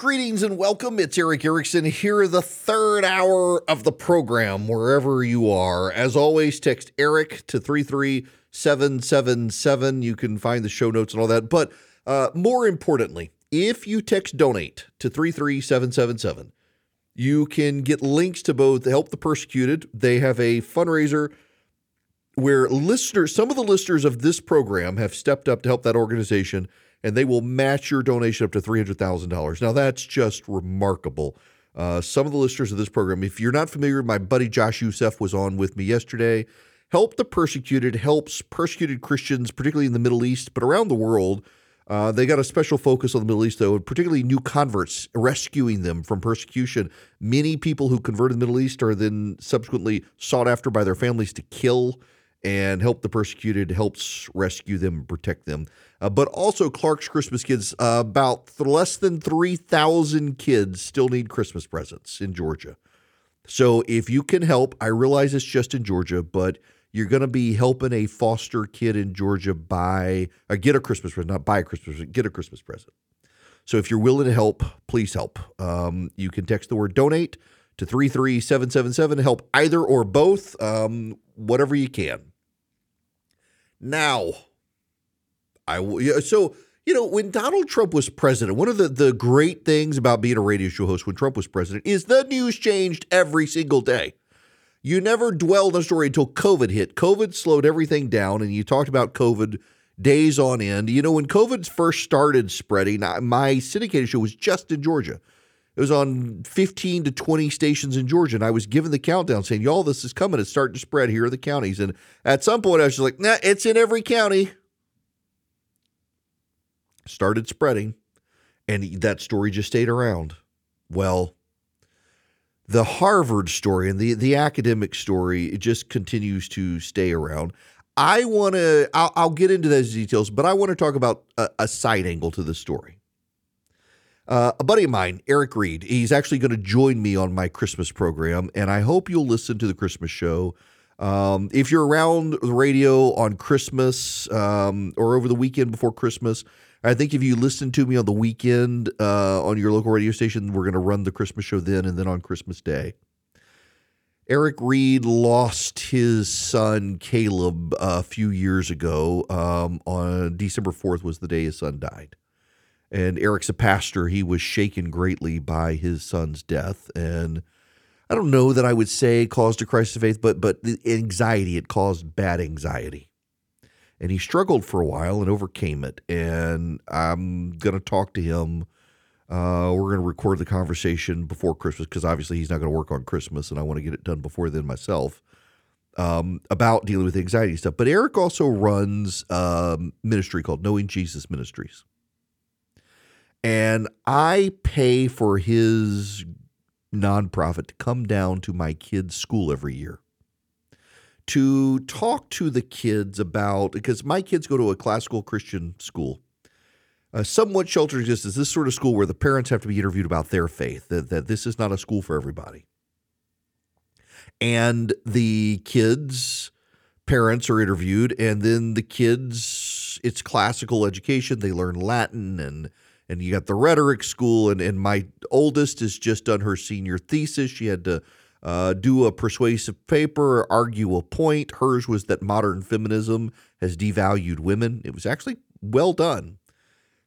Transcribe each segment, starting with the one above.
Greetings and welcome. It's Erick Erickson here, the third hour of the program, wherever you are. As always, text Eric to 33777. You can find the show notes and all that. But uh, more importantly, if you text donate to 33777, you can get links to both Help the Persecuted. They have a fundraiser where listeners, some of the listeners of this program have stepped up to help that organization and they will match your donation up to $300,000. Now, that's just remarkable. Uh, some of the listeners of this program, if you're not familiar, my buddy Josh Youssef was on with me yesterday. Help the Persecuted helps persecuted Christians, particularly in the Middle East, but around the world. Uh, they got a special focus on the Middle East, though, particularly new converts, rescuing them from persecution. Many people who convert in the Middle East are then subsequently sought after by their families to kill and help the persecuted helps rescue them protect them. Uh, but also, Clark's Christmas Kids, uh, about th- less than 3,000 kids still need Christmas presents in Georgia. So if you can help, I realize it's just in Georgia, but you're going to be helping a foster kid in Georgia buy or get a Christmas present, not buy a Christmas present, get a Christmas present. So if you're willing to help, please help. Um, you can text the word donate to 33777 to help either or both, um, whatever you can. Now, I so you know when Donald Trump was president, one of the the great things about being a radio show host when Trump was president is the news changed every single day. You never dwelled on a story until COVID hit. COVID slowed everything down, and you talked about COVID days on end. You know, when COVID first started spreading, my syndicated show was just in Georgia. It was on 15 to 20 stations in Georgia, and I was given the countdown saying, Y'all, this is coming. It's starting to spread. Here are the counties. And at some point, I was just like, Nah, it's in every county. Started spreading, and that story just stayed around. Well, the Harvard story and the, the academic story, it just continues to stay around. I want to, I'll, I'll, get into those details, but I want to talk about a, a side angle to the story. Uh, a buddy of mine, Eric Reed, he's actually going to join me on my Christmas program, and I hope you'll listen to the Christmas show. Um, if you're around the radio on Christmas um, or over the weekend before Christmas, I think if you listen to me on the weekend uh, on your local radio station, we're going to run the Christmas show then and then on Christmas Day. Eric Reed lost his son Caleb a few years ago. Um, on December 4th was the day his son died and Eric's a pastor. He was shaken greatly by his son's death, and I don't know that I would say caused a crisis of faith, but but the anxiety it caused bad anxiety, and he struggled for a while and overcame it. And I'm gonna talk to him. Uh, we're to record the conversation before Christmas because obviously he's not to work on Christmas, and I want to get it done before then myself. Um, about dealing with anxiety stuff. But Eric also runs a um, ministry called Knowing Jesus Ministries and I pay for his nonprofit to come down to my kids' school every year to talk to the kids about because my kids go to a classical Christian school. Somewhat sheltered existence, this sort of school where the parents have to be interviewed about their faith, that, that this is not a school for everybody. And the kids' parents are interviewed, and then the kids, it's classical education. They learn Latin and and you got the rhetoric school and, and my oldest has just done her senior thesis. She had to uh, do a persuasive paper argue a point. Hers was that modern feminism has devalued women. It was actually well done.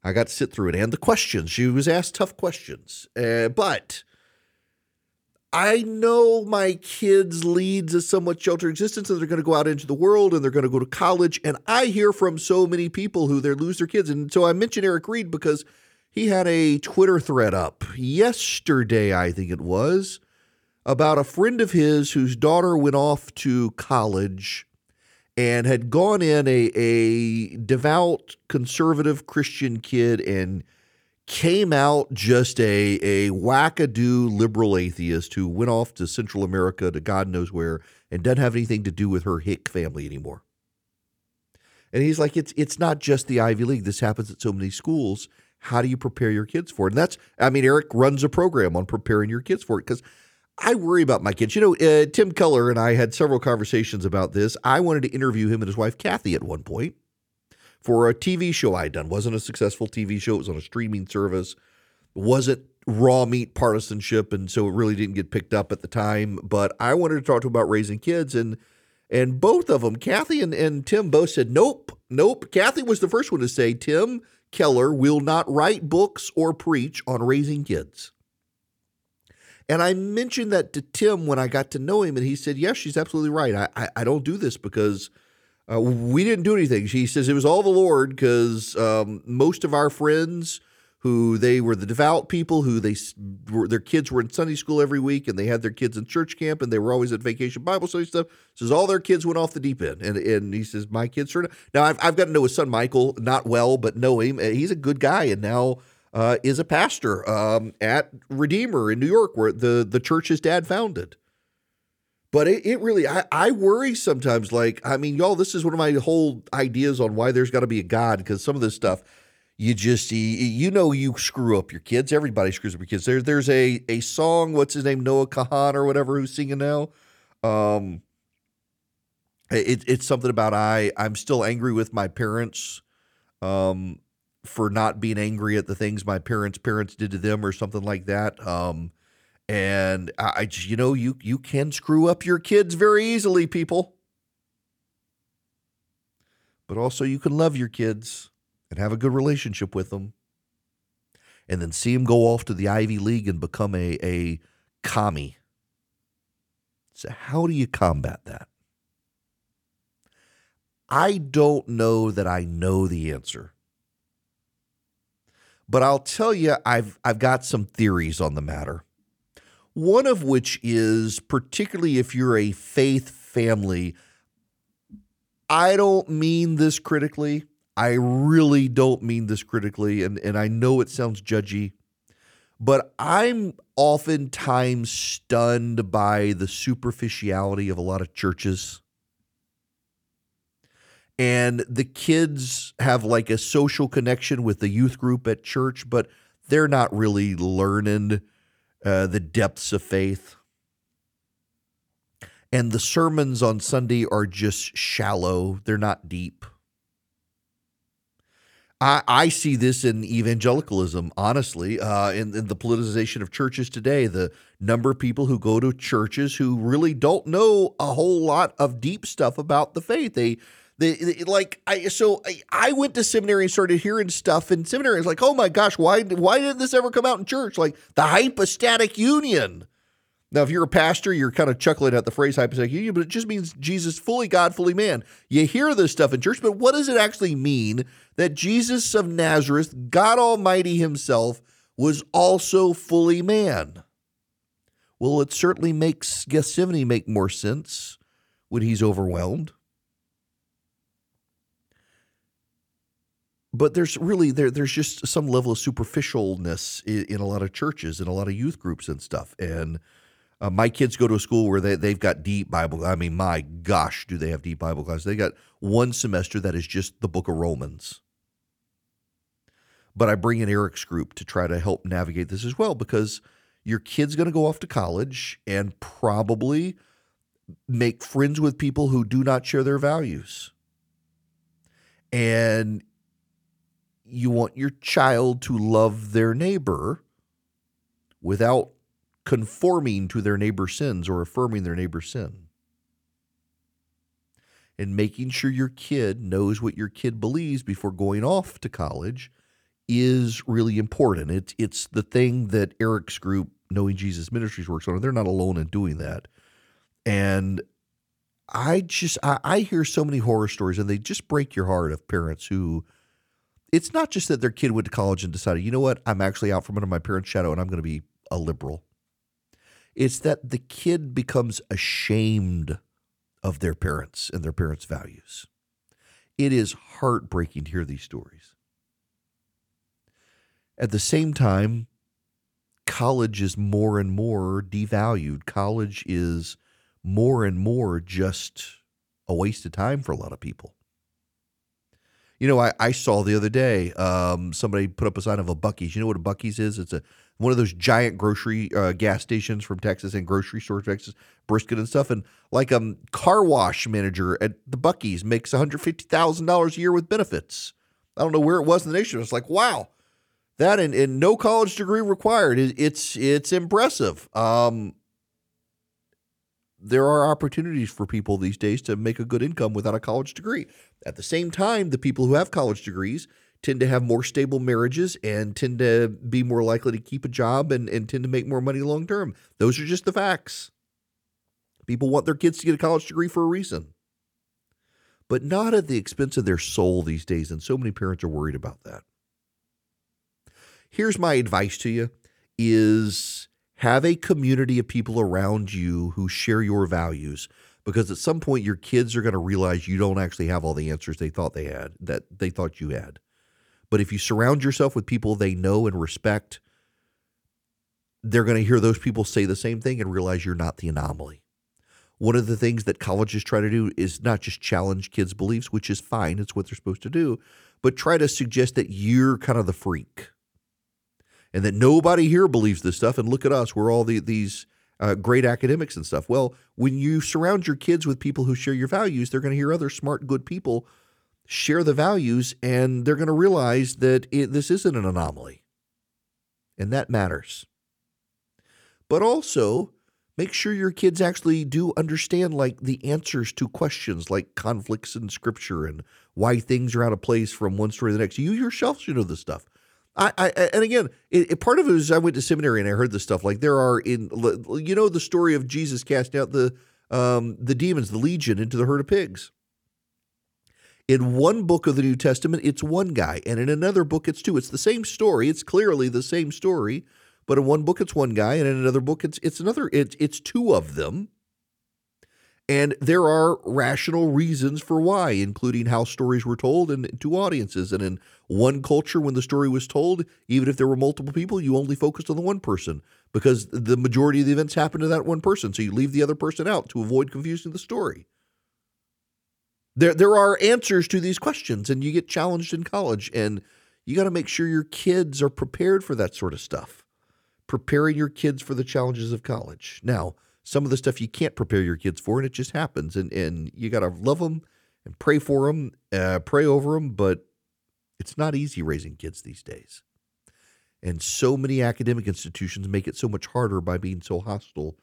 I got to sit through it and the questions. She was asked tough questions. Uh, but I know my kids leads a somewhat sheltered existence and they're going to go out into the world and they're going to go to college. And I hear from so many people who they lose their kids. And so I mentioned Eric Reed because he had a Twitter thread up yesterday, I think it was, about a friend of his whose daughter went off to college and had gone in a, a devout conservative Christian kid and came out just a, a wackadoo liberal atheist who went off to Central America to God knows where and doesn't have anything to do with her Hick family anymore. And he's like, it's it's not just the Ivy League. This happens at so many schools. How do you prepare your kids for it? And that's, I mean, Eric runs a program on preparing your kids for it because I worry about my kids. You know, uh, Tim Keller and I had several conversations about this. I wanted to interview him and his wife Kathy at one point for a TV show I'd done. wasn't a successful TV show. It was on a streaming service. wasn't raw meat partisanship, and so it really didn't get picked up at the time. But I wanted to talk to him about raising kids, and and both of them, Kathy and, and Tim, both said, "Nope, nope." Kathy was the first one to say, "Tim Keller will not write books or preach on raising kids." And I mentioned that to Tim when I got to know him, and he said, "Yes, she's absolutely right. I I, I don't do this because." Uh, we didn't do anything. She says it was all the Lord because um, most of our friends who they were the devout people who they were, their kids were in Sunday school every week and they had their kids in church camp and they were always at vacation Bible study stuff. Says all their kids went off the deep end and and he says my kids are now I've I've got to know his son Michael not well but know him he's a good guy and now uh, is a pastor um, at Redeemer in New York where the the church his dad founded. But it, it really, I, I worry sometimes. Like, I mean, y'all, this is one of my whole ideas on why there's got to be a God because some of this stuff, you just you know, you screw up your kids. Everybody screws up your kids. There, there's a a song. What's his name? Noah Kahan or whatever who's singing now. Um, it, it's something about I. I'm still angry with my parents, um, for not being angry at the things my parents' parents did to them or something like that. Um, and I, you know, you you can screw up your kids very easily, people. But also, you can love your kids and have a good relationship with them, and then see them go off to the Ivy League and become a a commie. So, how do you combat that? I don't know that I know the answer. But I'll tell you I've I've got some theories on the matter. One of which is particularly if you're a faith family, I don't mean this critically. I really don't mean this critically. And, and I know it sounds judgy, but I'm oftentimes stunned by the superficiality of a lot of churches. And the kids have like a social connection with the youth group at church, but they're not really learning uh, the depths of faith. And the sermons on Sunday are just shallow, they're not deep. I, I see this in evangelicalism, honestly, uh, in, in the politicization of churches today. The number of people who go to churches who really don't know a whole lot of deep stuff about the faith. They they, like I so I, I, went to seminary and started hearing stuff in seminary. It's like, oh my gosh, why why didn't this ever come out in church? Like the hypostatic union. Now, if you're a pastor, you're kind of chuckling at the phrase hypostatic union, but it just means Jesus fully God, fully man. You hear this stuff in church, but what does it actually mean that Jesus of Nazareth, God Almighty Himself, was also fully man? Well, it certainly makes Gethsemane make more sense when he's overwhelmed. but there's really there there's just some level of superficialness in, in, a lot of churches and a lot of youth groups and stuff and uh, my kids go to a school where they, they've got deep bible i mean my gosh do they have deep bible classes they got one semester that is just the book of romans. But i bring in eric's group to try to help navigate this as well because your kid's going to go off to college and probably make friends with people who do not share their values. And you want your child to love their neighbor without conforming to their neighbor's sins or affirming their neighbor's sin. And making sure your kid knows what your kid believes before going off to college is really important. It's it's the thing that Eric's group, Knowing Jesus Ministries, works on. They're not alone in doing that. And I just I, I hear so many horror stories, and they just break your heart of parents who it's not just that their kid went to college and decided, you know what, I'm actually out from under my parents' shadow and I'm going to be a liberal. It's that the kid becomes ashamed of their parents and their parents' values. It is heartbreaking to hear these stories. At the same time, college is more and more devalued. College is more and more just a waste of time for a lot of people. You know, I, I saw the other day um, somebody put up a sign of a Buc-ee's. You know what a Buc-ee's is? It's a one of those giant grocery uh, gas stations from Texas and grocery stores, Texas, brisket and stuff. And like a um, car wash manager at the Buc-ee's makes one hundred fifty thousand dollars a year with benefits. I don't know where it was in the nation. It's like wow, that and, and no college degree required. It, it's it's impressive. Um, there are opportunities for people these days to make a good income without a college degree. At the same time, the people who have college degrees tend to have more stable marriages and tend to be more likely to keep a job and, and tend to make more money long term. Those are just the facts. People want their kids to get a college degree for a reason, but not at the expense of their soul these days. And so many parents are worried about that. Here's my advice to you is have a community of people around you who share your values because at some point your kids are going to realize you don't actually have all the answers they thought they had that they thought you had but if you surround yourself with people they know and respect, they're going to hear those people say the same thing and realize you're not the anomaly. One of the things that colleges try to do is not just challenge kids' beliefs, which is fine, it's what they're supposed to do, but try to suggest that you're kind of the freak and that nobody here believes this stuff. And look at us, we're all the, these uh, great academics and stuff. Well, when you surround your kids with people who share your values, they're going to hear other smart, good people share the values and they're going to realize that it, this isn't an anomaly. And that matters. But also, make sure your kids actually do understand like the answers to questions like conflicts in scripture and why things are out of place from one story to the next. You yourself should know this stuff. I, I and again, it, it, part of it is I went to seminary and I heard this stuff. Like there are in you know the story of Jesus casting out the um, the demons, the legion, into the herd of pigs. In one book of the New Testament, it's one guy, and in another book, it's two. It's the same story. It's clearly the same story, but in one book, it's one guy, and in another book, it's it's another. It's it's two of them, and there are rational reasons for why, including how stories were told and to audiences. And in one culture, when the story was told, even if there were multiple people, you only focused on the one person because the majority of the events happened to that one person. So you leave the other person out to avoid confusing the story. There, there are answers to these questions, and you get challenged in college, and you got to make sure your kids are prepared for that sort of stuff. Preparing your kids for the challenges of college. Now, some of the stuff you can't prepare your kids for, and it just happens, and and you got to love them and pray for them, uh, pray over them, but it's not easy raising kids these days. And so many academic institutions make it so much harder by being so hostile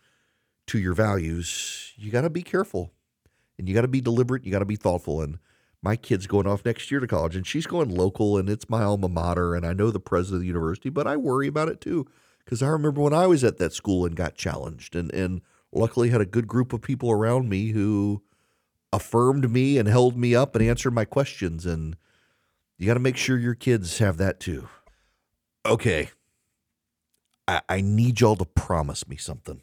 to your values. You got to be careful and you got to be deliberate. You got to be thoughtful. And my kid's going off next year to college, and she's going local, and it's my alma mater, and I know the president of the university, but I worry about it too because I remember when I was at that school and got challenged, and and luckily had a good group of people around me who affirmed me and held me up and answered my questions, and you got to make sure your kids have that too. Okay. I, I need y'all to promise me something.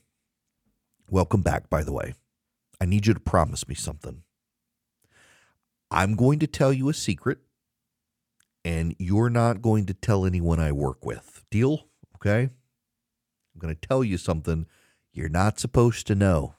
Welcome back, by the way. I need you to promise me something. I'm going to tell you a secret, and you're not going to tell anyone I work with. Deal? Okay? I'm going to tell you something you're not supposed to know.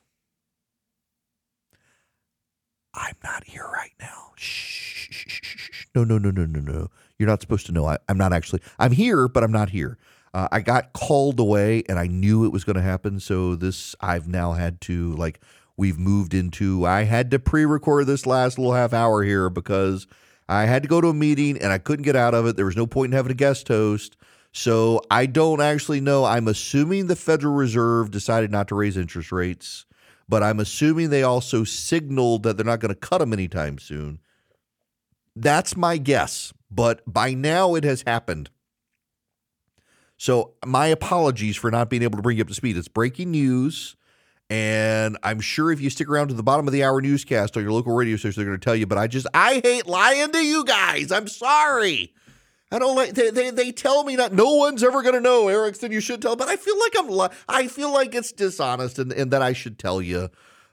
I'm not here right now. Shh. No, no, no, no, no, no. You're not supposed to know. I, am not actually. I'm here, but I'm not here. Uh, I got called away, and I knew it was going to happen. So this, I've now had to like we've moved into. I had to pre record this last little half hour here because I had to go to a meeting and I couldn't get out of it. There was no point in having a guest host. So I don't actually know. I'm assuming the Federal Reserve decided not to raise interest rates, but I'm assuming they also signaled that they're not going to cut them anytime soon. That's my guess, but by now it has happened. So my apologies for not being able to bring you up to speed. It's breaking news. And I'm sure if you stick around to the bottom of the hour newscast on your local radio station, they're going to tell you. But I just, I hate lying to you guys. I'm sorry. I don't like they, they, they tell me that no one's ever going to know, Erickson. You should tell, but I feel like I'm li- I feel like it's dishonest and, and that I should tell you.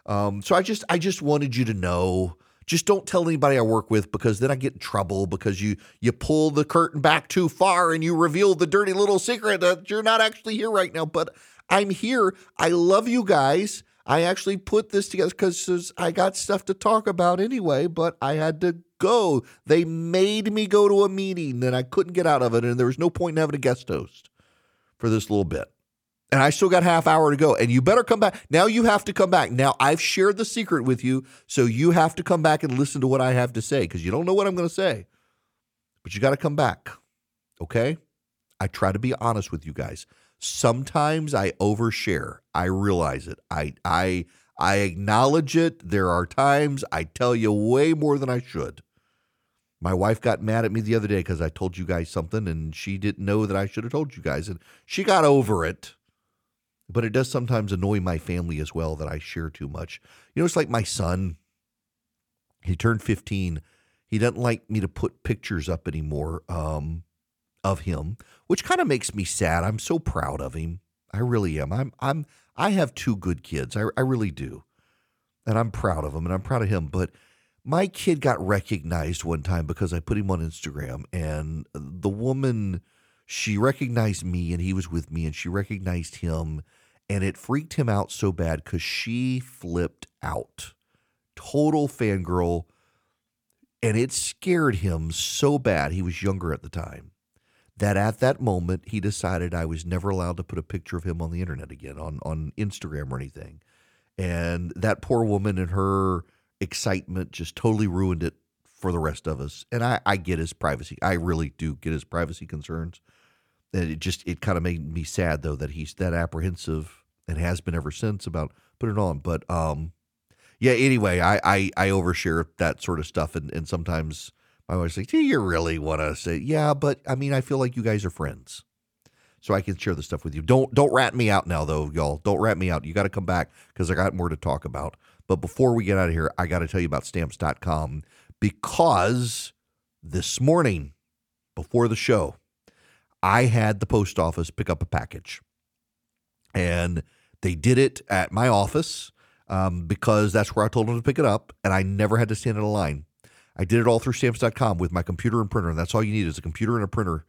Um, so I just I just wanted you to know just don't tell anybody I work with because then I get in trouble because you you pull the curtain back too far and you reveal the dirty little secret that you're not actually here right now. But I'm here. I love you guys. I actually put this together because I got stuff to talk about anyway, but I had to go. They made me go to a meeting and I couldn't get out of it, and there was no point in having a guest host for this little bit. And I still got half hour to go. And you better come back. Now you have to come back. Now I've shared the secret with you, so you have to come back and listen to what I have to say because you don't know what I'm going to say. But you got to come back. Okay? I try to be honest with you guys. Sometimes I overshare. I realize it. I I I acknowledge it. There are times I tell you way more than I should. My wife got mad at me the other day because I told you guys something and she didn't know that I should have told you guys. And she got over it. But it does sometimes annoy my family as well that I share too much. You know, it's like my son. He turned 15. He doesn't like me to put pictures up anymore um, of him, which kind of makes me sad. I'm so proud of him. I really am. I'm I'm I have two good kids. I, I really do. And I'm proud of them and I'm proud of him. But my kid got recognized one time because I put him on Instagram and the woman she recognized me and he was with me and she recognized him and it freaked him out so bad because she flipped out. Total fangirl. And it scared him so bad. He was younger at the time that at that moment he decided I was never allowed to put a picture of him on the internet again, on, on Instagram or anything. And that poor woman and her excitement just totally ruined it for the rest of us. And I, I get his privacy. I really do get his privacy concerns. And it just it kind of made me sad though that he's that apprehensive and has been ever since about putting it on. But um yeah, anyway, I I, I overshare that sort of stuff and, and sometimes my wife's like, Do you really want to say yeah, but I mean I feel like you guys are friends. So I can share the stuff with you. Don't don't rat me out now though, y'all. Don't rat me out. You got to come back because I got more to talk about. But before we get out of here, I got to tell you about stamps.com because this morning before the show, I had the post office pick up a package. And they did it at my office um, because that's where I told them to pick it up. And I never had to stand in a line. I did it all through stamps.com with my computer and printer. And that's all you need is a computer and a printer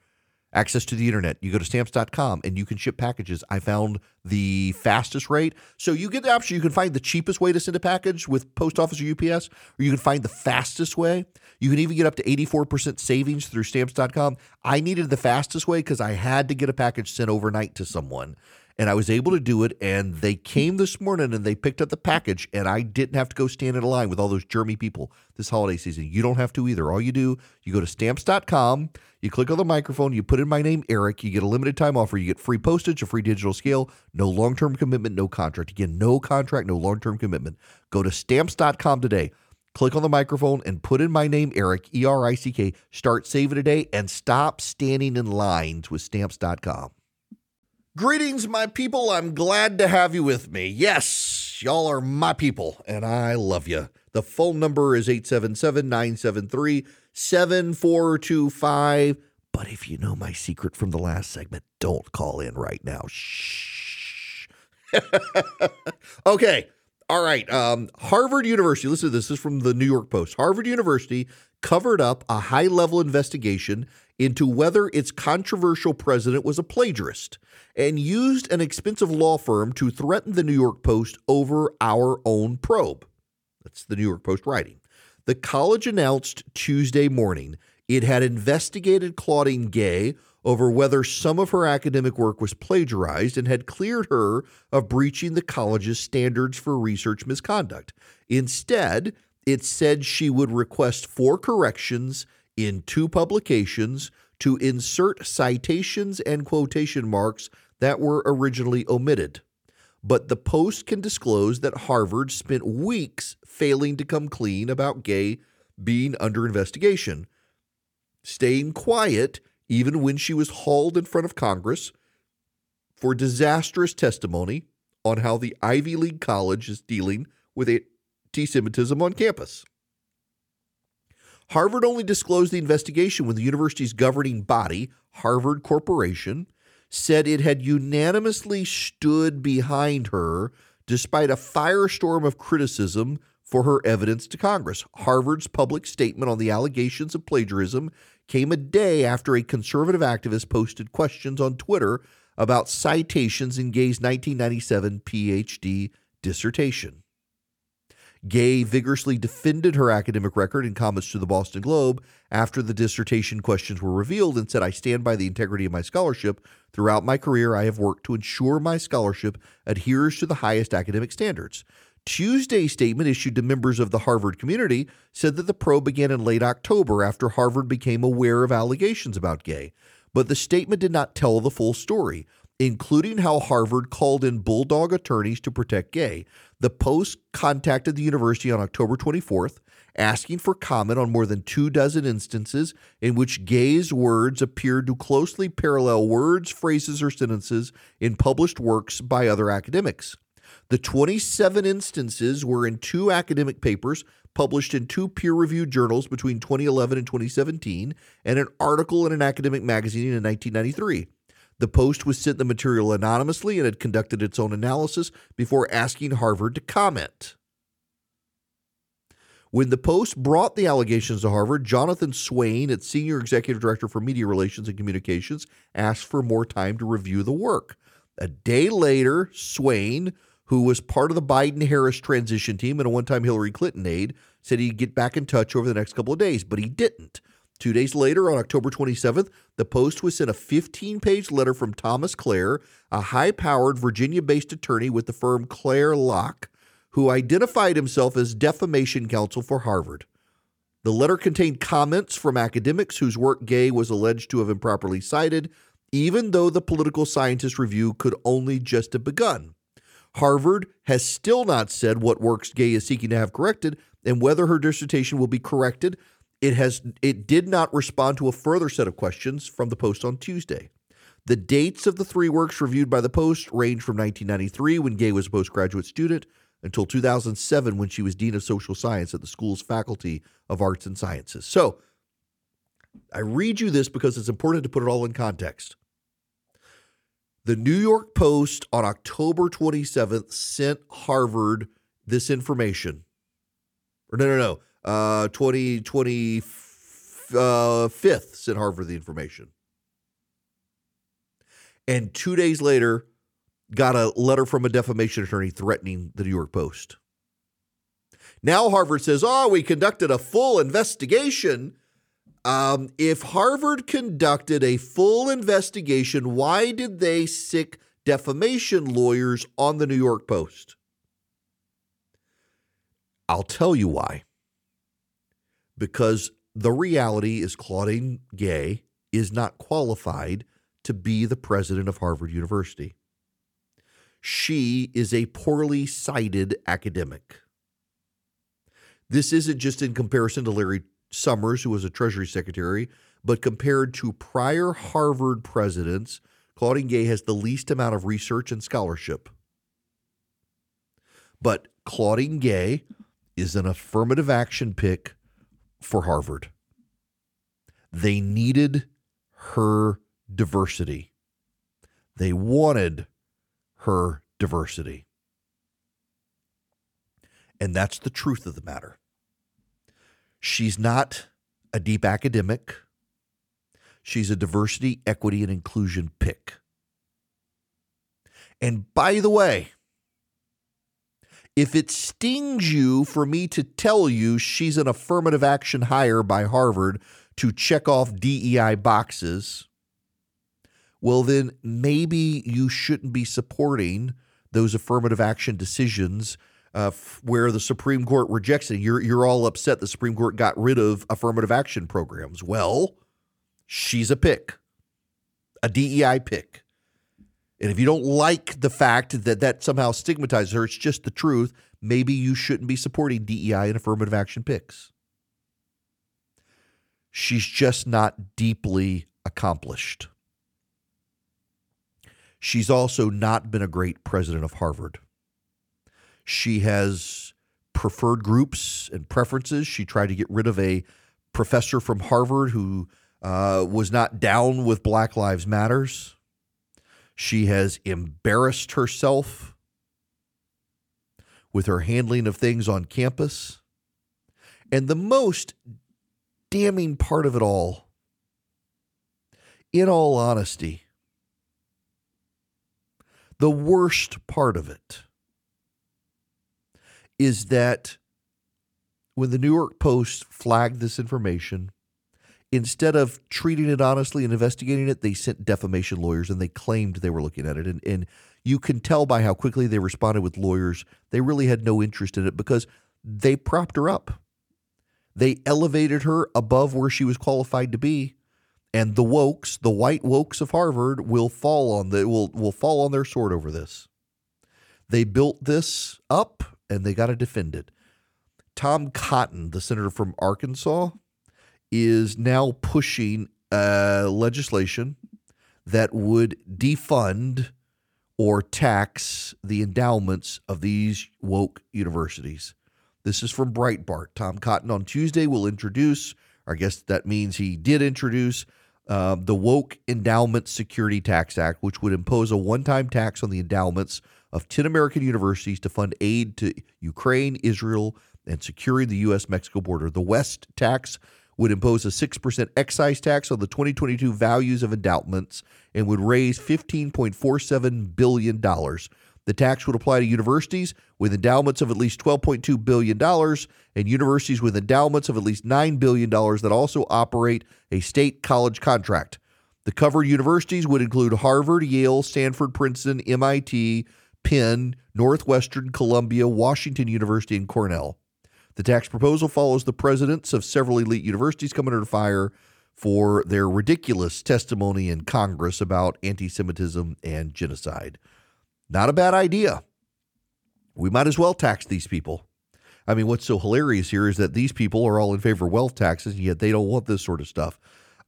access to the internet. You go to stamps.com and you can ship packages. I found the fastest rate. So you get the option. You can find the cheapest way to send a package with post office or UPS, or you can find the fastest way. You can even get up to 84% savings through stamps.com. I needed the fastest way because I had to get a package sent overnight to someone and I was able to do it. And they came this morning and they picked up the package, and I didn't have to go stand in a line with all those germy people this holiday season. You don't have to either. All you do, you go to stamps.com, you click on the microphone, you put in my name, Erick, you get a limited time offer, you get free postage, a free digital scale, no long term commitment, no contract. Again, no contract, no long term commitment. Go to stamps.com today. Click on the microphone and put in my name, Erick, E R I C K. Start saving today and stop standing in lines with stamps.com. Greetings, my people. I'm glad to have you with me. Yes, y'all are my people, and I love you. The phone number is 877 973 7425. But if you know my secret from the last segment, don't call in right now. Shh. okay. All right. Um, Harvard University, listen to this. This is from the New York Post. Harvard University covered up a high level investigation into whether its controversial president was a plagiarist and used an expensive law firm to threaten the New York Post over our own probe. That's the New York Post writing. The college announced Tuesday morning it had investigated Claudine Gay over whether some of her academic work was plagiarized and had cleared her of breaching the college's standards for research misconduct. Instead, it said she would request four corrections in two publications to insert citations and quotation marks that were originally omitted. But the Post can disclose that Harvard spent weeks failing to come clean about Gay being under investigation, staying quiet even when she was hauled in front of Congress for disastrous testimony on how the Ivy League college is dealing with anti Semitism on campus. Harvard only disclosed the investigation when the university's governing body, Harvard Corporation, said it had unanimously stood behind her despite a firestorm of criticism for her evidence to Congress. Harvard's public statement on the allegations of plagiarism came a day after a conservative activist posted questions on Twitter about citations in Gay's 1997 PhD dissertation. Gay vigorously defended her academic record in comments to the Boston Globe after the dissertation questions were revealed and said, I stand by the integrity of my scholarship. Throughout my career, I have worked to ensure my scholarship adheres to the highest academic standards. Tuesday's statement issued to members of the Harvard community said that the probe began in late October after Harvard became aware of allegations about Gay. But the statement did not tell the full story, including how Harvard called in bulldog attorneys to protect Gay. The Post contacted the university on October 24th, asking for comment on more than two dozen instances in which Gay's words appeared to closely parallel words, phrases, or sentences in published works by other academics. The 27 instances were in two academic papers published in two peer reviewed journals between 2011 and 2017, and an article in an academic magazine in 1993. The Post was sent the material anonymously and had conducted its own analysis before asking Harvard to comment. When the Post brought the allegations to Harvard, Jonathan Swain, its senior executive director for media relations and communications, asked for more time to review the work. A day later, Swain, who was part of the Biden Harris transition team and a one time Hillary Clinton aide, said he'd get back in touch over the next couple of days, but he didn't. Two days later, on October 27th, the Post was sent a 15 page letter from Thomas Clare, a high powered Virginia based attorney with the firm Clare Locke, who identified himself as defamation counsel for Harvard. The letter contained comments from academics whose work Gay was alleged to have improperly cited, even though the political scientist review could only just have begun. Harvard has still not said what works Gay is seeking to have corrected and whether her dissertation will be corrected. It has it did not respond to a further set of questions from the Post on Tuesday. The dates of the three works reviewed by the Post range from 1993 when Gay was a postgraduate student until 2007 when she was dean of social science at the school's faculty of arts and sciences. So, I read you this because it's important to put it all in context. The New York Post on October 27th sent Harvard this information. Or no, no, no. Uh, 2025 uh, sent Harvard the information. And two days later, got a letter from a defamation attorney threatening the New York Post. Now Harvard says, oh, we conducted a full investigation um, if Harvard conducted a full investigation, why did they sic defamation lawyers on the New York Post? I'll tell you why. Because the reality is Claudine Gay is not qualified to be the president of Harvard University. She is a poorly cited academic. This isn't just in comparison to Larry Summers, who was a Treasury Secretary, but compared to prior Harvard presidents, Claudine Gay has the least amount of research and scholarship. But Claudine Gay is an affirmative action pick for Harvard. They needed her diversity. They wanted her diversity. And that's the truth of the matter. She's not a deep academic. She's a diversity, equity, and inclusion pick. And by the way, if it stings you for me to tell you she's an affirmative action hire by Harvard to check off DEI boxes, well, then maybe you shouldn't be supporting those affirmative action decisions uh, f- where the Supreme Court rejects it. You're you're all upset the Supreme Court got rid of affirmative action programs. Well, she's a pick, a DEI pick. And if you don't like the fact that that somehow stigmatizes her, it's just the truth. Maybe you shouldn't be supporting DEI and affirmative action picks. She's just not deeply accomplished. She's also not been a great president of Harvard. She has preferred groups and preferences. She tried to get rid of a professor from Harvard who uh, was not down with Black Lives Matters. She has embarrassed herself with her handling of things on campus. And the most damning part of it all, in all honesty, the worst part of it is that when the New York Post flagged this information, instead of treating it honestly and investigating it, they sent defamation lawyers and they claimed they were looking at it. And, and you can tell by how quickly they responded with lawyers, they really had no interest in it because they propped her up. They elevated her above where she was qualified to be. And the wokes, the white wokes of Harvard, will fall on the will will fall on their sword over this. They built this up and they got to defend it. Tom Cotton, the senator from Arkansas, is now pushing uh, legislation that would defund or tax the endowments of these woke universities. This is from Breitbart. Tom Cotton on Tuesday will introduce, I guess that means he did introduce, uh, the Woke Endowment Security Tax Act, which would impose a one time tax on the endowments of 10 American universities to fund aid to Ukraine, Israel, and securing the U.S. Mexico border. The West tax would impose a 6% excise tax on the 2022 values of endowments and would raise $15.47 billion. The tax would apply to universities with endowments of at least $12.2 billion and universities with endowments of at least $9 billion that also operate a state college contract. The covered universities would include Harvard, Yale, Stanford, Princeton, MIT, Penn, Northwestern, Columbia, Washington University, and Cornell. The tax proposal follows the presidents of several elite universities coming under fire for their ridiculous testimony in Congress about anti Semitism and genocide. Not a bad idea. We might as well tax these people. I mean, what's so hilarious here is that these people are all in favor of wealth taxes, yet they don't want this sort of stuff.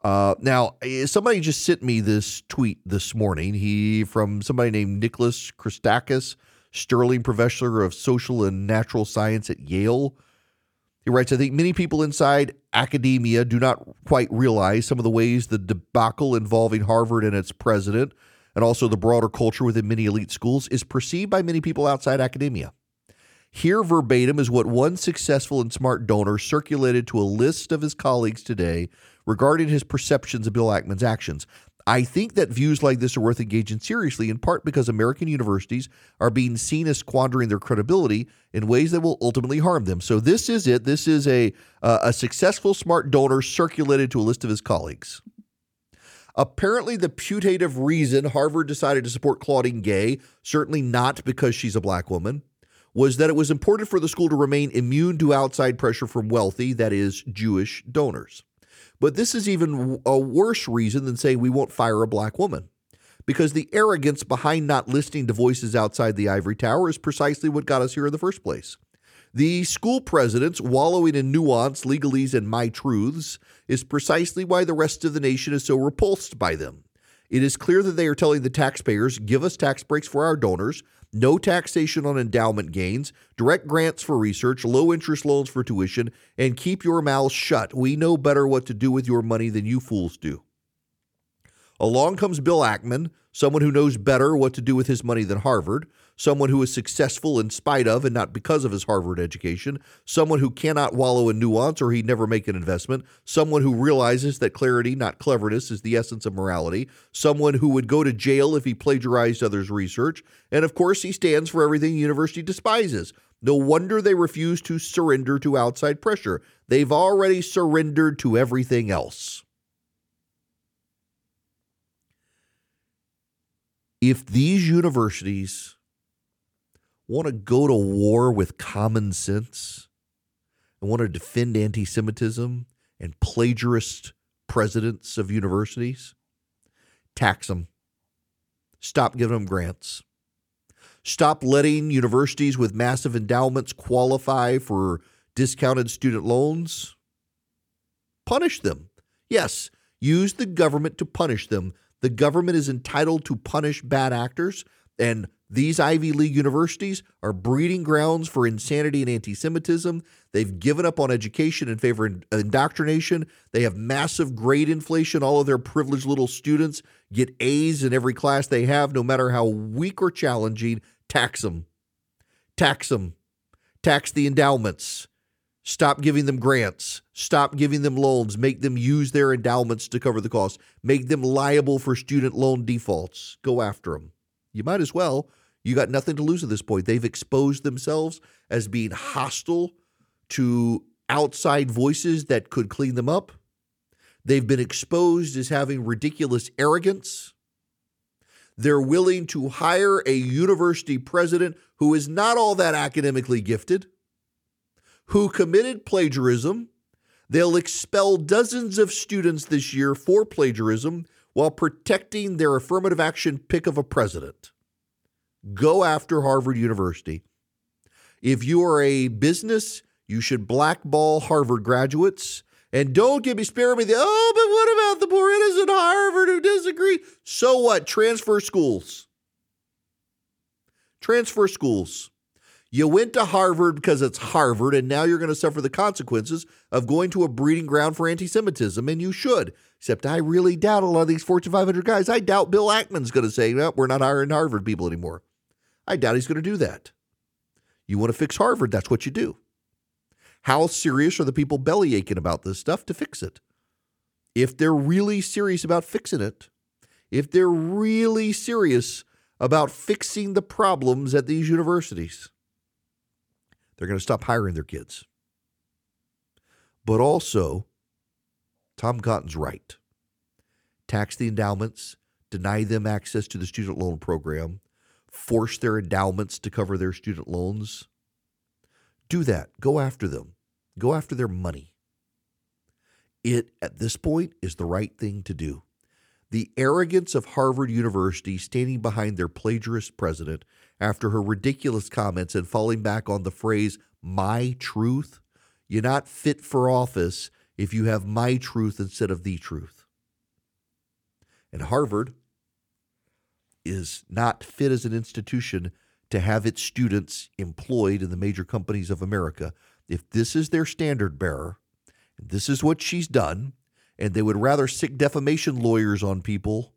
Uh, now, eh, somebody just sent me this tweet this morning. He from somebody named Nicholas Christakis, Sterling Professor of Social and Natural Science at Yale. He writes, I think many people inside academia do not quite realize some of the ways the debacle involving Harvard and its president, and also the broader culture within many elite schools, is perceived by many people outside academia. Here, verbatim, is what one successful and smart donor circulated to a list of his colleagues today regarding his perceptions of Bill Ackman's actions. I think that views like this are worth engaging seriously, in part because American universities are being seen as squandering their credibility in ways that will ultimately harm them. So this is it. This is a uh, a successful smart donor circulated to a list of his colleagues. Apparently, the putative reason Harvard decided to support Claudine Gay, certainly not because she's a black woman, was that it was important for the school to remain immune to outside pressure from wealthy, that is, Jewish donors. But this is even a worse reason than saying we won't fire a black woman. Because the arrogance behind not listening to voices outside the ivory tower is precisely what got us here in the first place. The school presidents wallowing in nuance, legalese, and my truths is precisely why the rest of the nation is so repulsed by them. It is clear that they are telling the taxpayers, give us tax breaks for our donors, no taxation on endowment gains, direct grants for research, low interest loans for tuition, and keep your mouths shut. We know better what to do with your money than you fools do. Along comes Bill Ackman, someone who knows better what to do with his money than Harvard, someone who is successful in spite of and not because of his Harvard education, someone who cannot wallow in nuance or he'd never make an investment, someone who realizes that clarity, not cleverness, is the essence of morality, someone who would go to jail if he plagiarized others' research, and of course, he stands for everything the university despises. No wonder they refuse to surrender to outside pressure. They've already surrendered to everything else. If these universities want to go to war with common sense and want to defend anti Semitism and plagiarist presidents of universities, tax them. Stop giving them grants. Stop letting universities with massive endowments qualify for discounted student loans. Punish them. Yes, use the government to punish them. The government is entitled to punish bad actors, and these Ivy League universities are breeding grounds for insanity and anti Semitism. They've given up on education in favor of indoctrination. They have massive grade inflation. All of their privileged little students get A's in every class they have, no matter how weak or challenging. Tax them. Tax them. tax the endowments, stop giving them grants, stop giving them loans, make them use their endowments to cover the cost, make them liable for student loan defaults. Go after them. You might as well. You got nothing to lose at this point. They've exposed themselves as being hostile to outside voices that could clean them up. They've been exposed as having ridiculous arrogance. They're willing to hire a university president who is not all that academically gifted, who committed plagiarism. They'll expel dozens of students this year for plagiarism while protecting their affirmative action pick of a president. Go after Harvard University. If you are a business, you should blackball Harvard graduates. And don't give me spare me the oh, but what about the poor innocent Harvard who disagree? So what? Transfer schools. Transfer schools. You went to Harvard because it's Harvard, and now you're going to suffer the consequences of going to a breeding ground for anti Semitism, and you should. Except I really doubt a lot of these Fortune 500 guys. I doubt Bill Ackman's going to say, no, we're not hiring Harvard people anymore. I doubt he's going to do that. You want to fix Harvard, that's what you do. How serious are the people belly aching about this stuff to fix it? If they're really serious about fixing it, if they're really serious about fixing the problems at these universities, they're going to stop hiring their kids. But also, Tom Cotton's right. Tax the endowments, deny them access to the student loan program, force their endowments to cover their student loans. Do that. Go after them. Go after their money. It, at this point, is the right thing to do. The arrogance of Harvard University standing behind their plagiarist president after her ridiculous comments and falling back on the phrase, my truth. You're not fit for office if you have my truth instead of the truth. And Harvard is not fit as an institution to have its students employed in the major companies of America. If this is their standard bearer, this is what she's done, and they would rather sic defamation lawyers on people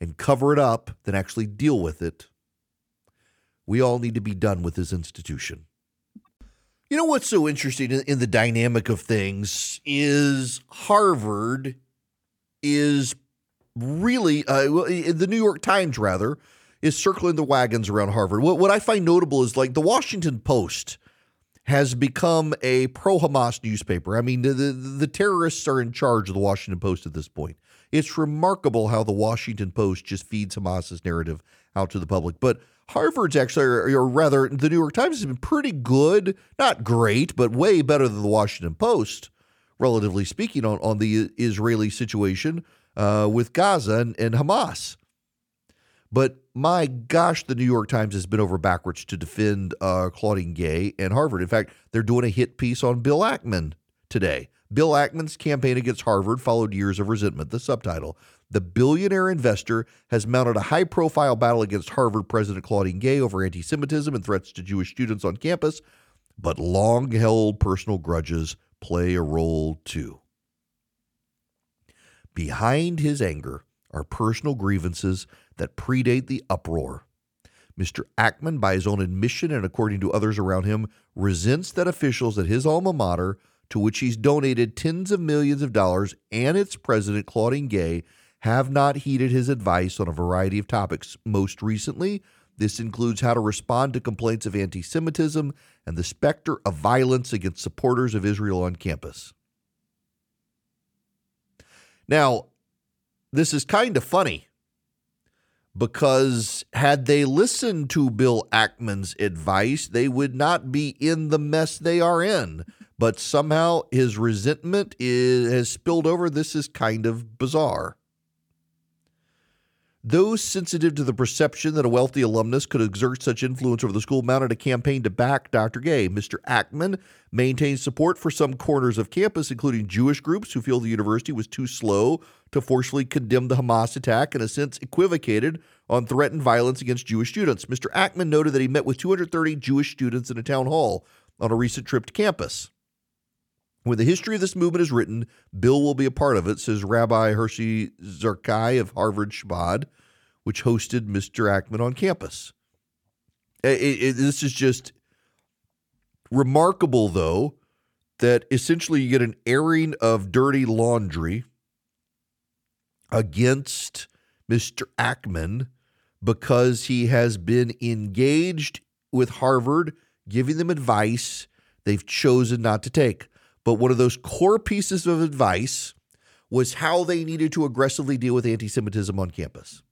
and cover it up than actually deal with it, we all need to be done with this institution. You know what's so interesting in, the dynamic of things is Harvard is really uh, the New York Times rather is circling the wagons around Harvard. What, what I find notable is like the Washington Post has become a pro Hamas newspaper. I mean, the, the, the terrorists are in charge of the Washington Post at this point. It's remarkable how the Washington Post just feeds Hamas's narrative out to the public. But Harvard's actually, or, rather, the New York Times has been pretty good, not great, but way better than the Washington Post, relatively speaking, on, on the Israeli situation uh, with Gaza and, and Hamas. But my gosh, the New York Times has been over backwards to defend uh, Claudine Gay and Harvard. In fact, they're doing a hit piece on Bill Ackman today. Bill Ackman's campaign against Harvard followed years of resentment. The subtitle The billionaire investor has mounted a high profile battle against Harvard President Claudine Gay over anti Semitism and threats to Jewish students on campus, but long held personal grudges play a role too. Behind his anger are personal grievances that predate the uproar. Mr. Ackman, by his own admission and according to others around him, resents that officials at his alma mater, to which he's donated tens of millions of dollars, and its president, Claudine Gay, have not heeded his advice on a variety of topics. Most recently, this includes how to respond to complaints of anti Semitism and the specter of violence against supporters of Israel on campus. Now, this is kind of funny because had they listened to Bill Ackman's advice, they would not be in the mess they are in. But somehow his resentment is, has spilled over. This is kind of bizarre. Those sensitive to the perception that a wealthy alumnus could exert such influence over the school mounted a campaign to back Dr. Gay. Mr. Ackman maintains support for some corners of campus, including Jewish groups who feel the university was too slow to forcefully condemn the Hamas attack and, in a sense, equivocated on threatened violence against Jewish students. Mr. Ackman noted that he met with 230 Jewish students in a town hall on a recent trip to campus. When the history of this movement is written, Bill will be a part of it, says Rabbi Hirschy Zarchi of Harvard Chabad, which hosted Mr. Ackman on campus. It, it, this is just Remarkable, though, that essentially you get an airing of dirty laundry against Mr. Ackman because he has been engaged with Harvard, giving them advice they've chosen not to take. But one of those core pieces of advice was how they needed to aggressively deal with anti Semitism on campus.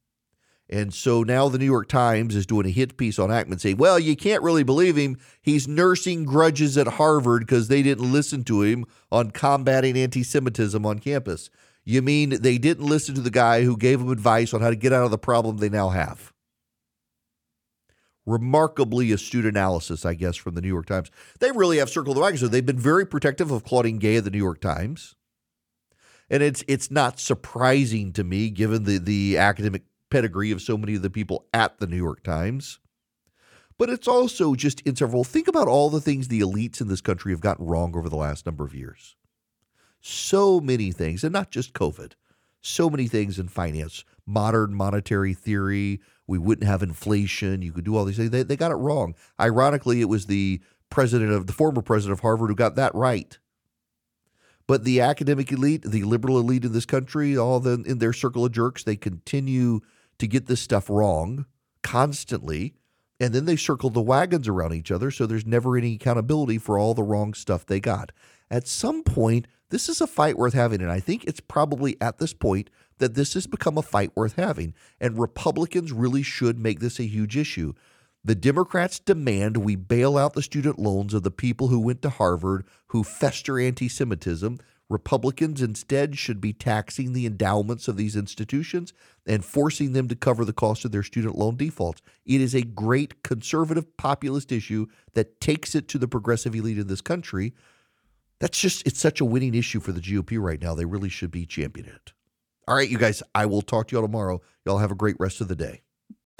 And so now the New York Times is doing a hit piece on Ackman saying, well, you can't really believe him. He's nursing grudges at Harvard because they didn't listen to him on combating anti Semitism on campus. You mean they didn't listen to the guy who gave them advice on how to get out of the problem they now have? Remarkably astute analysis, I guess, from the New York Times. They really have circled the wagons. So they've been very protective of Claudine Gay of the New York Times. And it's it's not surprising to me, given the the academic pedigree of so many of the people at the New York Times. But it's also just interval. Think about all the things the elites in this country have gotten wrong over the last number of years so many things, and not just COVID, so many things in finance, modern monetary theory. We wouldn't have inflation. You could do all these things. They, they got it wrong. Ironically, it was the president of the former president of Harvard who got that right. But the academic elite, the liberal elite in this country, all the, in their circle of jerks, they continue to get this stuff wrong constantly. And then they circle the wagons around each other. So there's never any accountability for all the wrong stuff they got. At some point, this is a fight worth having. And I think it's probably at this point that this has become a fight worth having. And Republicans really should make this a huge issue. The Democrats demand we bail out the student loans of the people who went to Harvard who fester anti Semitism. Republicans instead should be taxing the endowments of these institutions and forcing them to cover the cost of their student loan defaults. It is a great conservative populist issue that takes it to the progressive elite in this country that's just it's such a winning issue for the GOP right now. They really should be championing it. All right, you guys, I will talk to y'all tomorrow. Y'all have a great rest of the day.